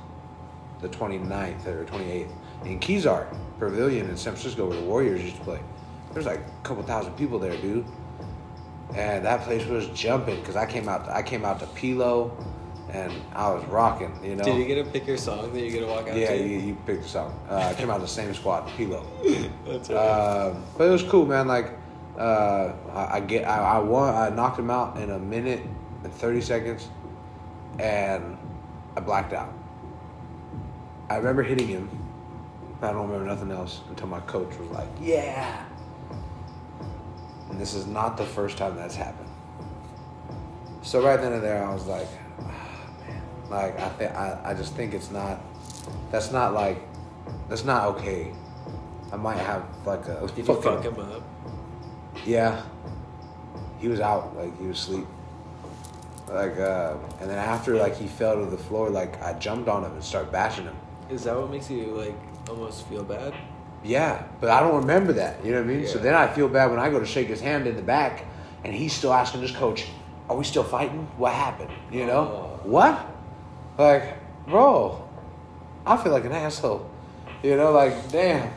the 29th or 28th, in Kezar Pavilion in San Francisco, where the Warriors used to play. There's like a couple thousand people there, dude. And that place was jumping because I came out. I came out to Pilo, and I was rocking. You know. Did you get to pick your song that you get to walk out Yeah, to? you, you picked the song. Uh, I came out the same squad, Pilo. That's right. Um, but it was cool, man. Like, uh, I, I get, I, I won. I knocked him out in a minute and thirty seconds, and I blacked out. I remember hitting him. I don't remember nothing else until my coach was like, "Yeah." And this is not the first time that's happened. So right then and there, I was like, ah, man, like I think I, I just think it's not. That's not like, that's not okay. I might have like a Did you fuck him up? yeah. He was out, like he was asleep. Like uh, and then after like he fell to the floor, like I jumped on him and started bashing him. Is that what makes you like almost feel bad? Yeah, but I don't remember that. You know what I mean? So then I feel bad when I go to shake his hand in the back, and he's still asking his coach, "Are we still fighting? What happened?" You know Oh. what? Like, bro, I feel like an asshole. You know, like damn.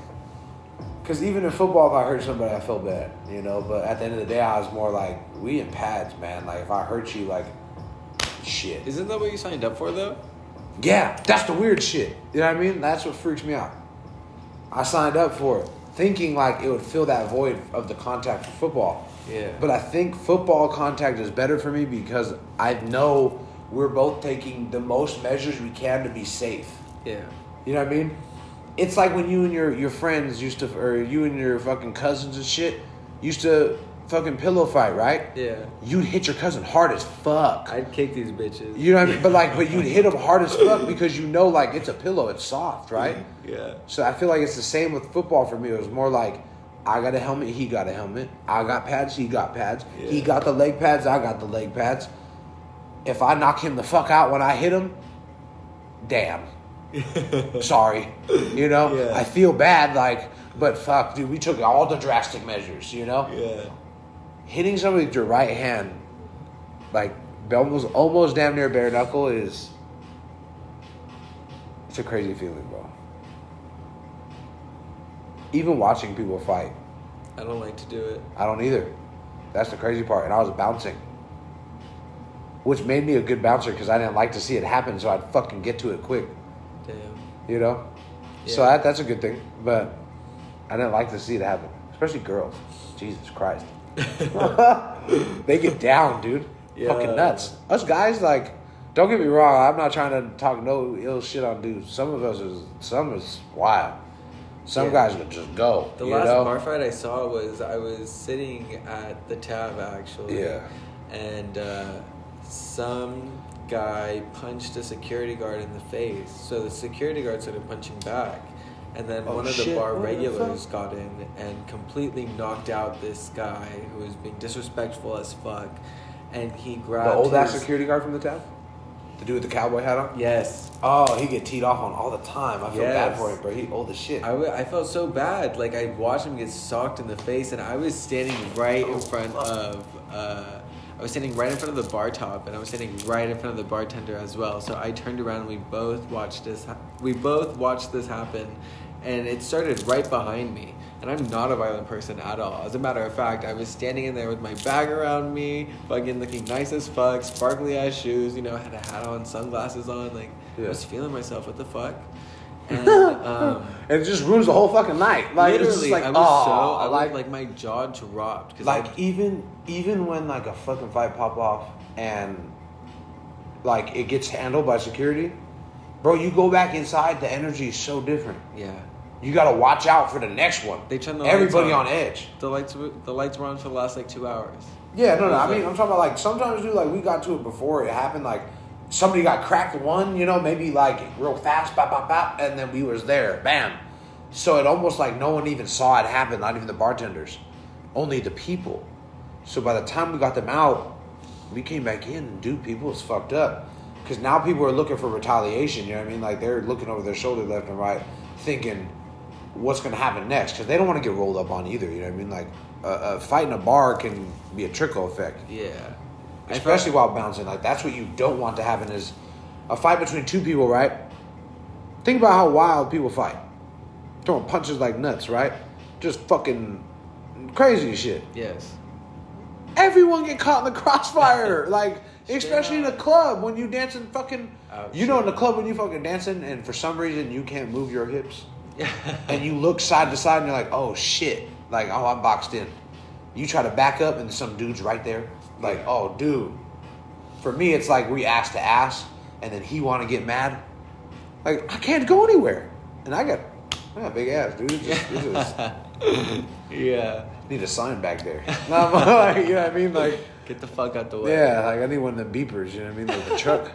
Because even in football, if I hurt somebody, I feel bad. You know, but at the end of the day, I was more like, we in pads, man. Like if I hurt you, like, shit. Isn't that what you signed up for though? Yeah, that's the weird shit. You know what I mean? That's what freaks me out. I signed up for it thinking like it would fill that void of the contact for football. Yeah. But I think football contact is better for me because I know we're both taking the most measures we can to be safe. Yeah. You know what I mean? It's like when you and your, your friends used to, or you and your fucking cousins and shit used to fucking pillow fight, right? Yeah. You'd hit your cousin hard as fuck. I'd kick these bitches. You know what I mean? But like, but you'd hit them hard as fuck because you know, like, it's a pillow, it's soft, right? Yeah. So I feel like it's the same with football for me. It was more like, I got a helmet, he got a helmet. I got pads, he got pads. He got the leg pads, I got the leg pads. If I knock him the fuck out when I hit him, damn. Sorry. You know? Yeah. I feel bad, like, but fuck, dude, we took all the drastic measures, you know? Yeah. Hitting somebody with your right hand, like almost almost damn near bare knuckle, is it's a crazy feeling, bro. Even watching people fight, I don't like to do it. I don't either. That's the crazy part, and I was bouncing, which made me a good bouncer because I didn't like to see it happen, so I'd fucking get to it quick, Damn. you know. So Yeah. that that's a good thing, but I didn't like to see it happen, especially girls. Jesus Christ. they get down, dude. Yeah. Fucking nuts. Us guys, like, don't get me wrong. I'm not trying to talk no ill shit on dudes. Some of us is some is wild. Some Yeah. guys would just go. The last know? bar fight I saw was I was sitting at the tab actually. Yeah. And uh, some guy punched a security guard in the face. So the security guard started punching back. And then Oh, one of the shit. bar What the regulars got in and completely knocked out this guy who was being disrespectful as fuck. And he grabbed the old ass security guard from the tab, the dude with the cowboy hat on. Yes. Oh, he get teed off on all the time. I feel bad for him, bro. He old as shit. I, w- I felt so bad. Like I watched him get socked in the face, and I was standing right in front of. Uh, was standing right in front of the bar top, and I was standing right in front of the bartender as well. So I turned around, and we both watched this. Ha- we both watched this happen, and it started right behind me. And I'm not a violent person at all. As a matter of fact, I was standing in there with my bag around me, fucking looking nice as fuck, sparkly ass shoes. You know, had a hat on, sunglasses on. Like Yeah. I was feeling myself. What the fuck? And um, and it just ruins the whole fucking night. Like literally, like I was oh, so I like was, like my jaw dropped because like even even when like a fucking fight pop off and like it gets handled by security, bro, you go back inside, the energy is so different. Yeah. You gotta watch out for the next one. They turn the everybody on. on edge. The lights were- the lights were on for the last like two hours. Yeah, no, no. I mean, I'm talking about like sometimes, dude. Like we got to it before it happened. Like somebody got cracked one, you know, maybe like real fast, bop, bop, bop, and then we was there, bam. So it almost like no one even saw it happen. Not even the bartenders, only the people. So by the time we got them out, we came back in, and dude, people was fucked up. Because now people are looking for retaliation. You know what I mean? Like they're looking over their shoulder left and right, thinking, what's going to happen next because they don't want to get rolled up on either. You know what I mean? Like a, a fight in a bar can be a trickle effect, Yeah. Especially while bouncing. Like that's what you don't want to happen is a fight between two people, right? Think about how wild people fight, throwing punches like nuts, right? Just fucking crazy shit. Yes. Everyone get caught in the crossfire, like especially in a club when you dancing fucking. Oh, you know, in the club when you fucking dancing and for some reason you can't move your hips Yeah. and you look side to side and you're like, oh shit, like oh I'm boxed in. You try to back up and some dude's right there, like oh dude. For me, it's like we ask to ass, and then he want to get mad. Like I can't go anywhere, and I got, I got big ass, dude. It's just, it's just yeah. need a sign back there. No, I'm like, you know what I mean? Like Get the fuck out the way. yeah, like I need one of the beepers. You know what I mean? Like the truck.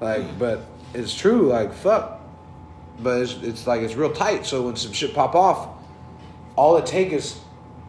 Like, but it's true. Like fuck. But it's, it's like it's real tight. So when some shit pop off, all it take is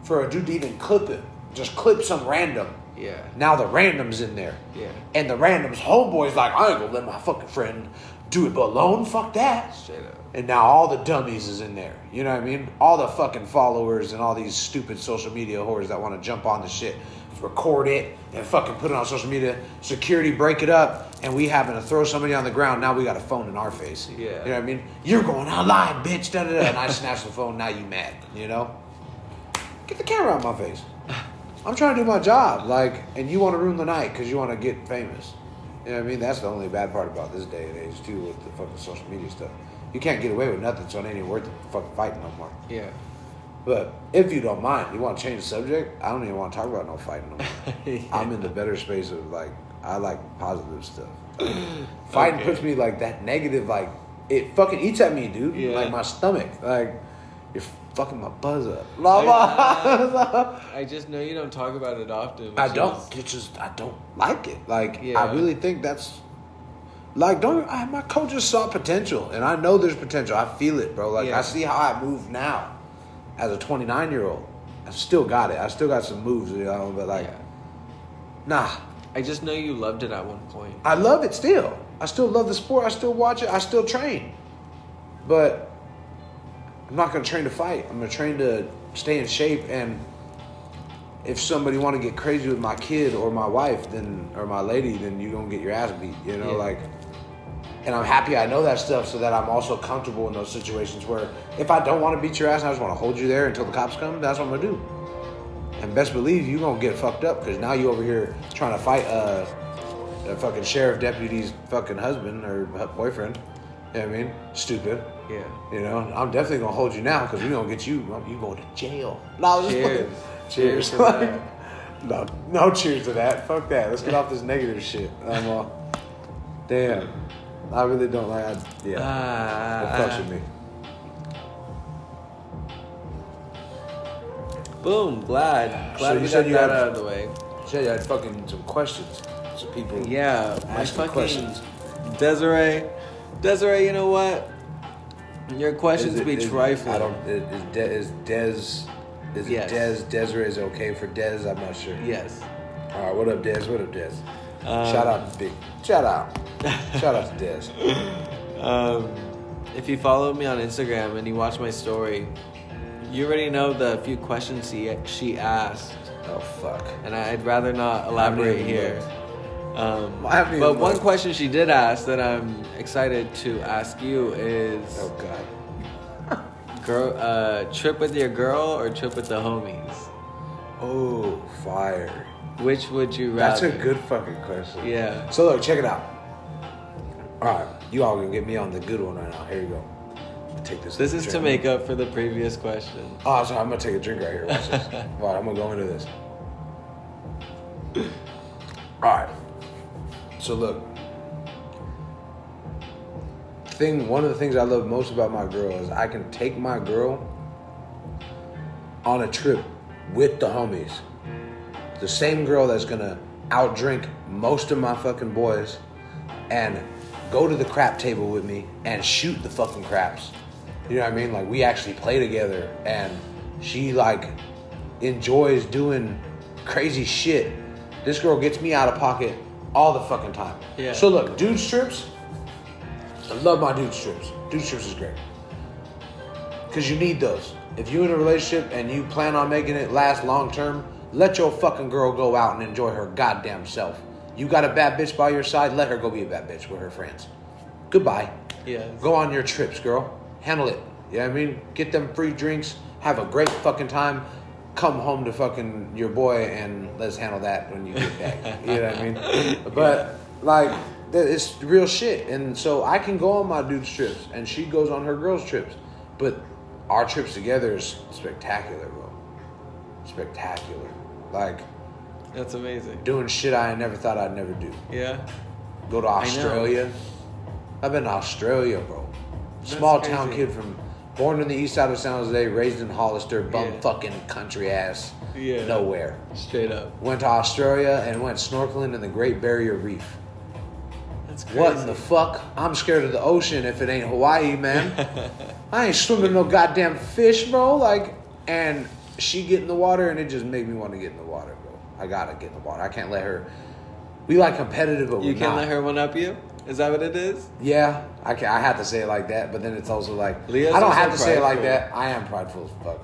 for a dude to even clip it. Just clip some random. Yeah. Now the random's in there. Yeah. And the random's homeboy's like, I ain't gonna let my fucking friend do it alone. Fuck that. Straight up. And now all the dummies is in there. You know what I mean? All the fucking followers and all these stupid social media whores that want to jump on the shit, record it, and fucking put it on social media. Security break it up, and we having to throw somebody on the ground. Now we got a phone in our face. Yeah. You know what I mean? You're going out live, bitch. Da da da. And I snatch the phone. Now you mad? You know? Get the camera out of my face. I'm trying to do my job, like, and you want to ruin the night because you want to get famous. You know what I mean? That's the only bad part about this day and age too, with the fucking social media stuff. You can't get away with nothing, so it ain't even worth the fucking fighting no more. Yeah. But if you don't mind, you want to change the subject. I don't even want to talk about no fighting no more. Yeah. I'm in the better space of like I like positive stuff. Fighting Okay. puts me like that negative, like it fucking eats at me, dude. Yeah. Like my stomach, like you're fucking my buzz up. La, la. I just know you don't talk about it often. I don't. is- It's just I don't like it. Like Yeah. I really think that's like don't. I, my coaches saw potential, and I know there's potential. I feel it, bro. Like Yeah. I see how I move now, as a 29 year old. I still got it. I still got some moves, you know. But like, yeah. nah. I just know you loved it at one point. I love it still. I still love the sport. I still watch it. I still train. But I'm not going to train to fight. I'm going to train to stay in shape. And if somebody want to get crazy with my kid or my wife, then or my lady, then you going to get your ass beat. You know, Yeah. like. And I'm happy I know that stuff so that I'm also comfortable in those situations where if I don't want to beat your ass and I just want to hold you there until the cops come, that's what I'm going to do. And best believe you gonna get fucked up because now you over here trying to fight uh, a fucking sheriff deputy's fucking husband or boyfriend. You know what I mean? Stupid. Yeah. You know, I'm definitely gonna hold you now because we gonna get you. You going to jail? No, Cheers. fucking- Cheers Cheers. to that. no, no cheers to that. Fuck that. Let's get off this negative shit. I'm all, damn. I really don't like. I, yeah, Ah, it ah, fucks ah. with me. Boom. Glad. Glad So you we said got you that had- out of the way. Said you had fucking some questions. Some people. Yeah. My fucking questions. Desiree. Desiree, you know what? Your questions it- be is- trifling. I don't. Is De, is Des? Is Yes. it Des? Desiree is okay for Des? I'm not sure. Yes. All right. What up, Des? What up, Des? Um, shout out to Big. Shout out. shout out to Des. Um, if you follow me on Instagram and you watch my story, you already know the few questions she, she asked, Oh fuck. and I'd rather not elaborate even here. Um, but one question she did ask that I'm excited to ask you is: Oh god. girl, uh, trip with your girl or trip with the homies? Oh fire. Which would you rather? That's a good fucking question. Yeah. So look, check it out. All right, you all gonna get me on the good one right now. Here you go. Take this. This is to make up for the previous question. Oh, sorry. I'm gonna take a drink right here. Watch this. All right, I'm gonna go into this. All right. So look, thing, one of the things I love most about my girl is I can take my girl on a trip with the homies. The same girl that's gonna outdrink most of my fucking boys and go to the crap table with me and shoot the fucking craps. You know what I mean? Like we actually play together and she like enjoys doing crazy shit. This girl gets me out of pocket all the fucking time. Yeah. So look, dude strips. I love my dude strips. Dude strips is great. Cause you need those. If you're in a relationship and you plan on making it last long term, let your fucking girl go out and enjoy her goddamn self. You got a bad bitch by your side, let her go be a bad bitch with her friends. Goodbye. Yeah. Go on your trips, girl. Handle it. You know what I mean? Get them free drinks. Have a great fucking time. Come home to fucking your boy and let's handle that when you get back. you know what I mean? But like, it's real shit. And so I can go on my dude's trips and she goes on her girl's trips. But our trips together is spectacular, bro. Spectacular. Like That's amazing. doing shit I never thought I'd never do. Yeah. Go to. Australia. I've been to Australia, bro. Small town kid from born in the east side of San Jose, raised in Hollister, bum Yeah. fucking country ass. Yeah. Nowhere. Straight up. Went to Australia and went snorkeling in the Great Barrier Reef. That's crazy. What in the fuck? I'm scared of the ocean if it ain't Hawaii, man. I ain't swimming no goddamn fish, bro. Like, and she get in the water and it just made me want to get in the water, bro. I gotta get in the water. I can't let her. We like competitive, but You can't not. let her one up you? Is that what it is? Yeah, I can, I have to say it like that, but then it's also like Leah's I don't have to say it like that. I am prideful as fuck.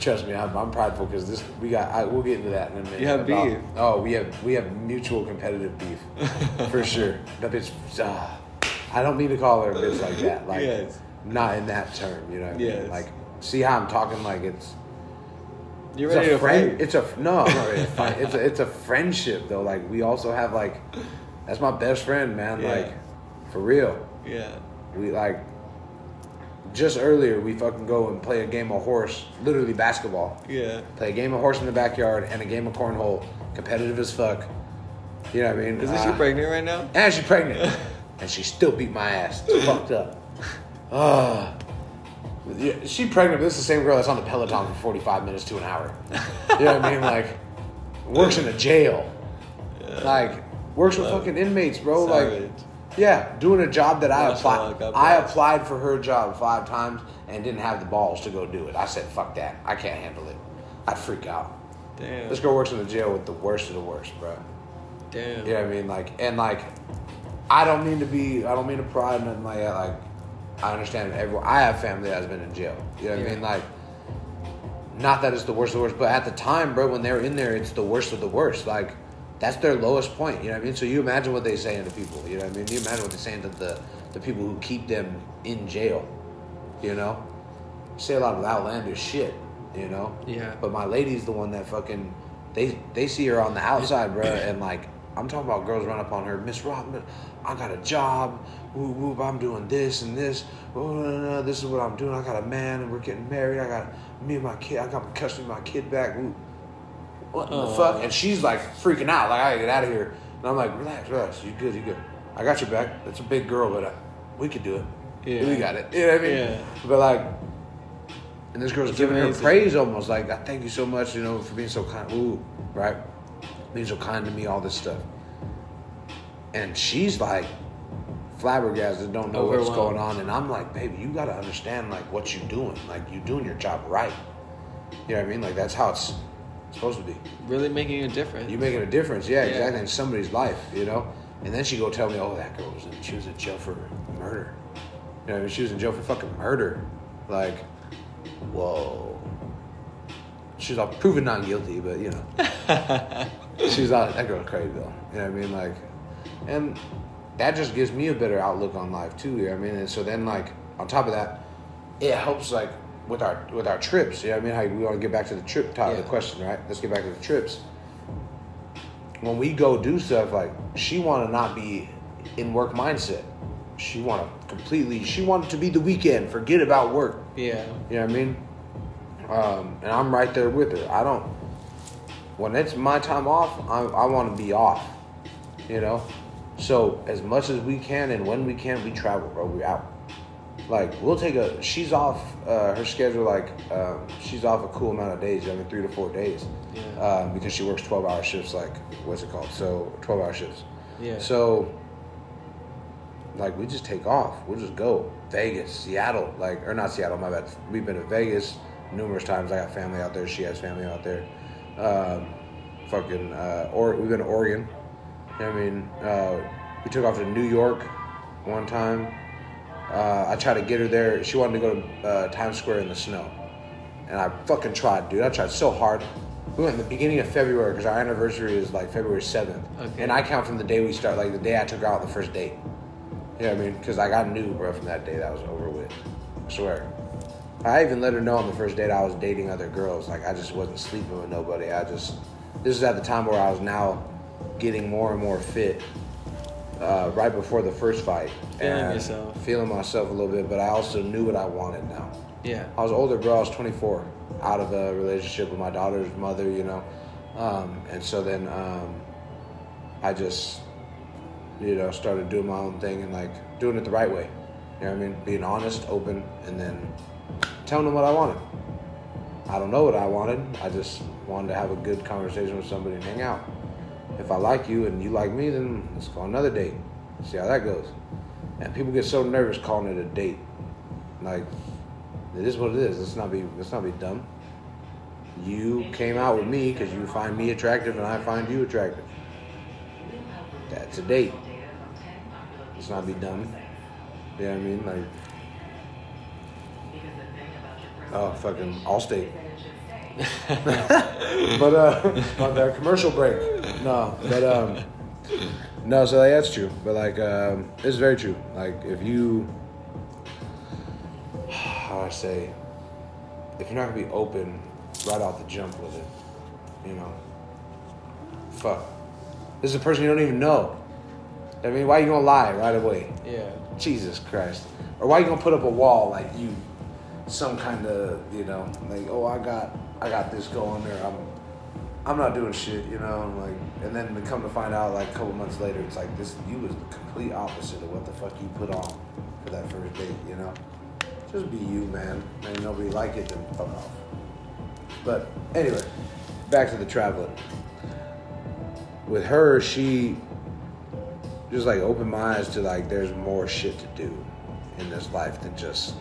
Trust me, I'm, I'm prideful because this we got. I, we'll get into that in a minute. You have about- beef. Oh, we have we have mutual competitive beef for sure. That bitch. ah, I don't mean to call her a bitch like that. Like Yes. not in that term. You know what I mean? Yes. Like see how I'm talking like it's. You're It's ready a to friend. fight? It's a no. I'm not ready to fight. It's a it's a friendship though. Like we also have like, that's my best friend, man. Yeah. Like, for real. Yeah. We like just earlier we fucking go and play a game of horse, literally basketball. Yeah. Play a game of horse in the backyard and a game of cornhole, competitive as fuck. You know what I mean? Isn't Uh, she pregnant right now? And she's pregnant, and she still beat my ass. It's fucked up. Ah. Yeah, she pregnant, but this is the same girl that's on the Peloton for 45 minutes to an hour. You know what I mean? Like, works in a jail. Like, works with fucking inmates, bro. Like, yeah, doing a job that I applied. I applied for her job five times and didn't have the balls to go do it. I said, "Fuck that! I can't handle it. I'd freak out." Damn. This girl works in the jail with the worst of the worst, bro. Damn. You know what I mean? Like, and like, I don't mean to be, I don't mean to pride nothing like that. Like, I understand everyone. I have family that's been in jail. You know what I mean? Like, not that it's the worst of the worst, but at the time, bro, when they're in there, it's the worst of the worst. Like, that's their lowest point. You know what I mean? So you imagine what they saying to people. You know what I mean? You imagine what they're saying to the the people who keep them in jail. You know, say a lot of outlandish shit. You know. Yeah. But my lady's the one that fucking they they see her on the outside, bro, and like I'm talking about girls run up on her, Miss Robin, I got a job, whoop whoop, I'm doing this and this, oh, no, this is what I'm doing. I got a man and we're getting married. I got me and my kid. I got custody of my kid back. Whoop. What in the fuck? And she's like freaking out, like I gotta get out of here. And I'm like, relax, relax, you good, you good. I got your back. That's a big girl, but uh, we could do it. Yeah. We got it. You know what I mean? Yeah. But like, and this girl's It's giving her praise almost like, I thank you so much, you know, for being so kind. Ooh, right? Being so kind to me, all this stuff. And she's like flabbergasted, don't know what's going on. And I'm like, baby, you gotta understand like what you're doing. Like you're doing your job right. You know what I mean? Like that's how it's supposed to be. Really making a difference. You're making a difference, yeah, Yeah. exactly, in somebody's life, you know. And then she go tell me, oh, that girl was in, she was in jail for murder. You know, I mean? she was in jail for fucking murder. Like, whoa. She's all proven not guilty, but you know, she's out. That girl's crazy though. You know what I mean? Like, and that just gives me a better outlook on life too. You know what I mean? And so then, like, on top of that, it helps like with our with our trips. You know what I mean? How we want to get back to the trip top of Yeah. the question, right? Let's get back to the trips when we go do stuff, like she want to not be in work mindset. She want to completely. She wanted to be the weekend. Forget about work. yeah. You know what I mean? Um, and I'm right there with her. I don't. When it's my time off, I, I want to be off. You know, So as much as we can and when we can, we travel, bro. We out. Like we'll take a. She's off uh, her schedule. Like um, she's off a cool amount of days. I mean, three to four days. Yeah. Um, because she works twelve hour shifts. Like what's it called? So twelve hour shifts. Yeah. So like we just take off. We'll just go Vegas, Seattle. Like or not Seattle. My bad. We've been to Vegas numerous times. I got family out there. She has family out there. Um, fucking uh, or we've been to Oregon. You know what I mean, uh, we took off to New York one time. Uh, I tried to get her there. She wanted to go to uh, Times Square in the snow, and I fucking tried, dude. I tried so hard. We went in the beginning of February because our anniversary is like February seventh, Okay. and I count from the day we start, like the day I took her out the first date. You know what I mean? Because like I knew, bro, from that day that was over with. I swear. I even let her know on the first date I was dating other girls. Like I just wasn't sleeping with nobody. I just this is at the time where I was now getting more and more fit. Uh, right before the first fight, Feeling and yourself. feeling myself a little bit, but I also knew what I wanted now. Yeah. I was older, bro. I was 24, out of a relationship with my daughter's mother, you know, um, and so then um, I just, you know, started doing my own thing and like doing it the right way. You know what I mean? Being honest, open, and then telling them what I wanted. I don't know what I wanted. I just wanted to have a good conversation with somebody and hang out. If I like you and you like me, then let's go another date. See how that goes. And people get so nervous calling it a date. Like, it is what it is. Let's not be let's not be dumb. You came out with me because you find me attractive and I find you attractive. That's a date. Let's not be dumb. You know what I mean? Like, oh fucking Allstate. but uh, on their commercial break. No, but um, no. So like, that's true. But like, um, it's very true. Like, if you, how I say, if you're not gonna be open right off the jump with it, you know, fuck. This is a person you don't even know. I mean, why you gonna lie right away? Yeah. Jesus Christ. Or why you gonna put up a wall like you some kind of, you know, like, oh I got I got this going there. I'm I'm not doing shit, you know, and like and then to come to find out like a couple months later it's like this you was the complete opposite of what the fuck you put on for that first date, you know? Just be you, man. Ain't nobody like it, then fuck off. But anyway, back to the traveling. With her, she just like opened my eyes to like there's more shit to do in this life than just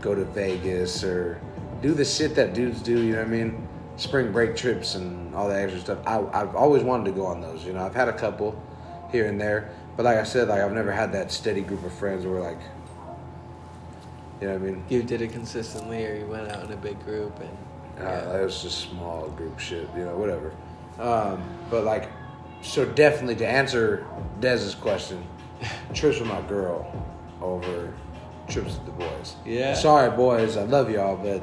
go to Vegas or do the shit that dudes do, you know what I mean? Spring break trips and all that extra stuff. I, I've always wanted to go on those, you know. I've had a couple here and there, but like I said, like I've never had that steady group of friends where like, you know what I mean? You did it consistently, or you went out in a big group and. Uh, it was just small group shit, you know, whatever. Um, but like, so definitely to answer Dez's question, trips with my girl over trips with the boys. Yeah. Sorry, boys, I love y'all, but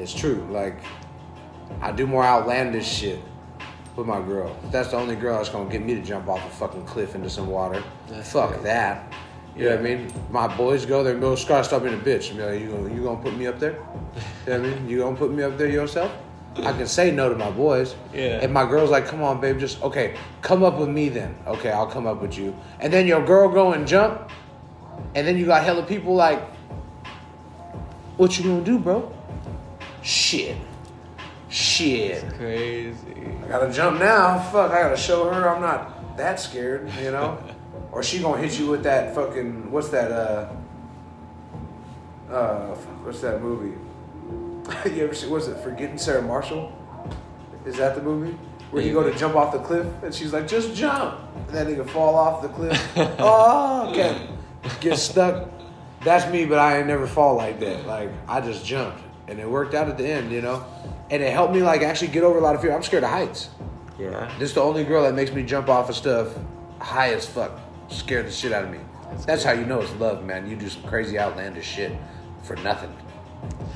it's true. Like, I do more outlandish shit with my girl. That's the only girl that's gonna get me to jump off a fucking cliff into some water. That's Fuck good. that. You know what I mean? My boys go there and go, Scott, stop being a bitch. Like, you gonna, you gonna put me up there? You know what I mean? You gonna put me up there yourself? I can say no to my boys. Yeah. And my girl's like, come on, babe, just, okay, come up with me then. Okay, I'll come up with you. And then your girl go and jump, and then you got hella people like, what you gonna do, bro? Shit. Shit. Crazy. I gotta jump now. Fuck, I gotta show her I'm not that scared, you know? or she gonna hit you with that fucking, what's that, uh, uh, what's that movie? you ever see, what's it, Forgetting Sarah Marshall? Is that the movie? Where you go to jump off the cliff and she's like, just jump. And then he can fall off the cliff. oh, okay. Get stuck. That's me, but I ain't never fall like that. Like, I just jumped. And it worked out at the end, you know? And it helped me, like, actually get over a lot of fear. I'm scared of heights. Yeah. This is the only girl that makes me jump off of stuff high as fuck. Scared the shit out of me. That's, how you know it's love, man. You do some crazy outlandish shit for nothing.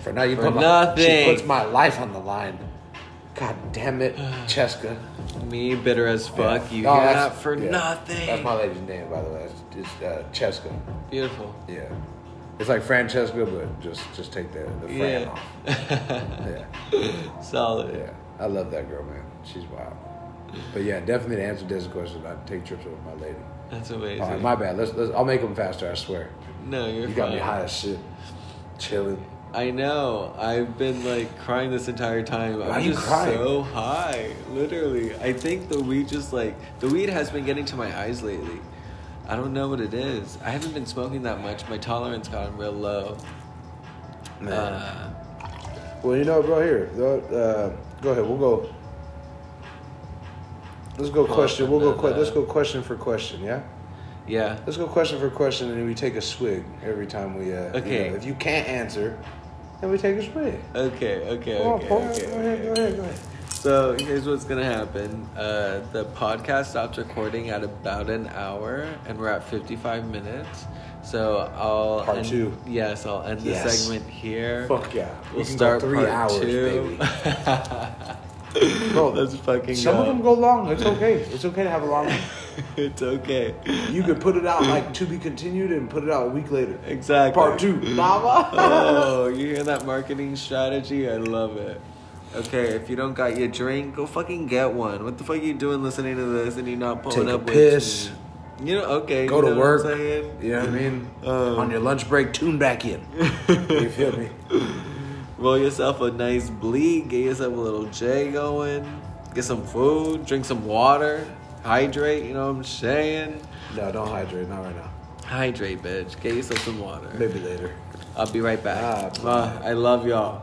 For nothing. You For put my. She puts my life on the line. God damn it, Cheska. Me bitter as fuck. You Oh, hear that for yeah. nothing. That's my lady's name, by the way. It's, it's uh, Cheska. Beautiful. Yeah. It's like Francesca, but just just take the, the Fran Yeah. off. Yeah. Solid. Yeah. I love that girl, man. She's wild. But yeah, definitely to answer this question, I'd take trips with my lady. That's oh, amazing. All right, my bad. Let's, let's. I'll make them faster. I swear. no, you're You got me high as shit. Chilling. I know. I've been like crying this entire time. Why I'm are you just crying? so high. Literally. I think the weed just like the weed has been getting to my eyes lately. I don't know what it is. I haven't been smoking that much. My tolerance gotten real low. Man. Uh, Well, you know, bro. Here, go, uh, go ahead. We'll go. Let's go question. We'll go. let's go question for question. Yeah. yeah. Let's go question for question, and we take a swig every time we. Uh, you Okay. know, if you can't answer, then we take a swig. Okay, okay, Come on, okay, okay, Go ahead. Go ahead. Go ahead. So here's what's gonna happen. Uh, the podcast stopped recording at about an hour, and we're at 55 minutes. So I'll Part end, two. Yes, I'll end the segment here. Fuck yeah. We We'll go start three part hours, two. Bro, Let's fucking Some go. of them go long. It's okay. It's okay to have a long. one. it's okay. You could put it out like to be continued and put it out a week later. Exactly. Part two. Mama. oh, you hear that marketing strategy? I love it. Okay, if you don't got your drink, go fucking get one. What the fuck you doing listening to this and you're not pulling Take a up piss. with me? You know, okay. Go you to work. What I'm saying? You know what I mean? Um, On your lunch break, tune back in. you feel me? Roll yourself a nice bleak, get yourself a little J going, get some food, drink some water, hydrate, you know what I'm saying? No, don't hydrate. Not right now. Hydrate, bitch. Get yourself some water. Maybe later. I'll be right back. Ah, Uh, I love y'all.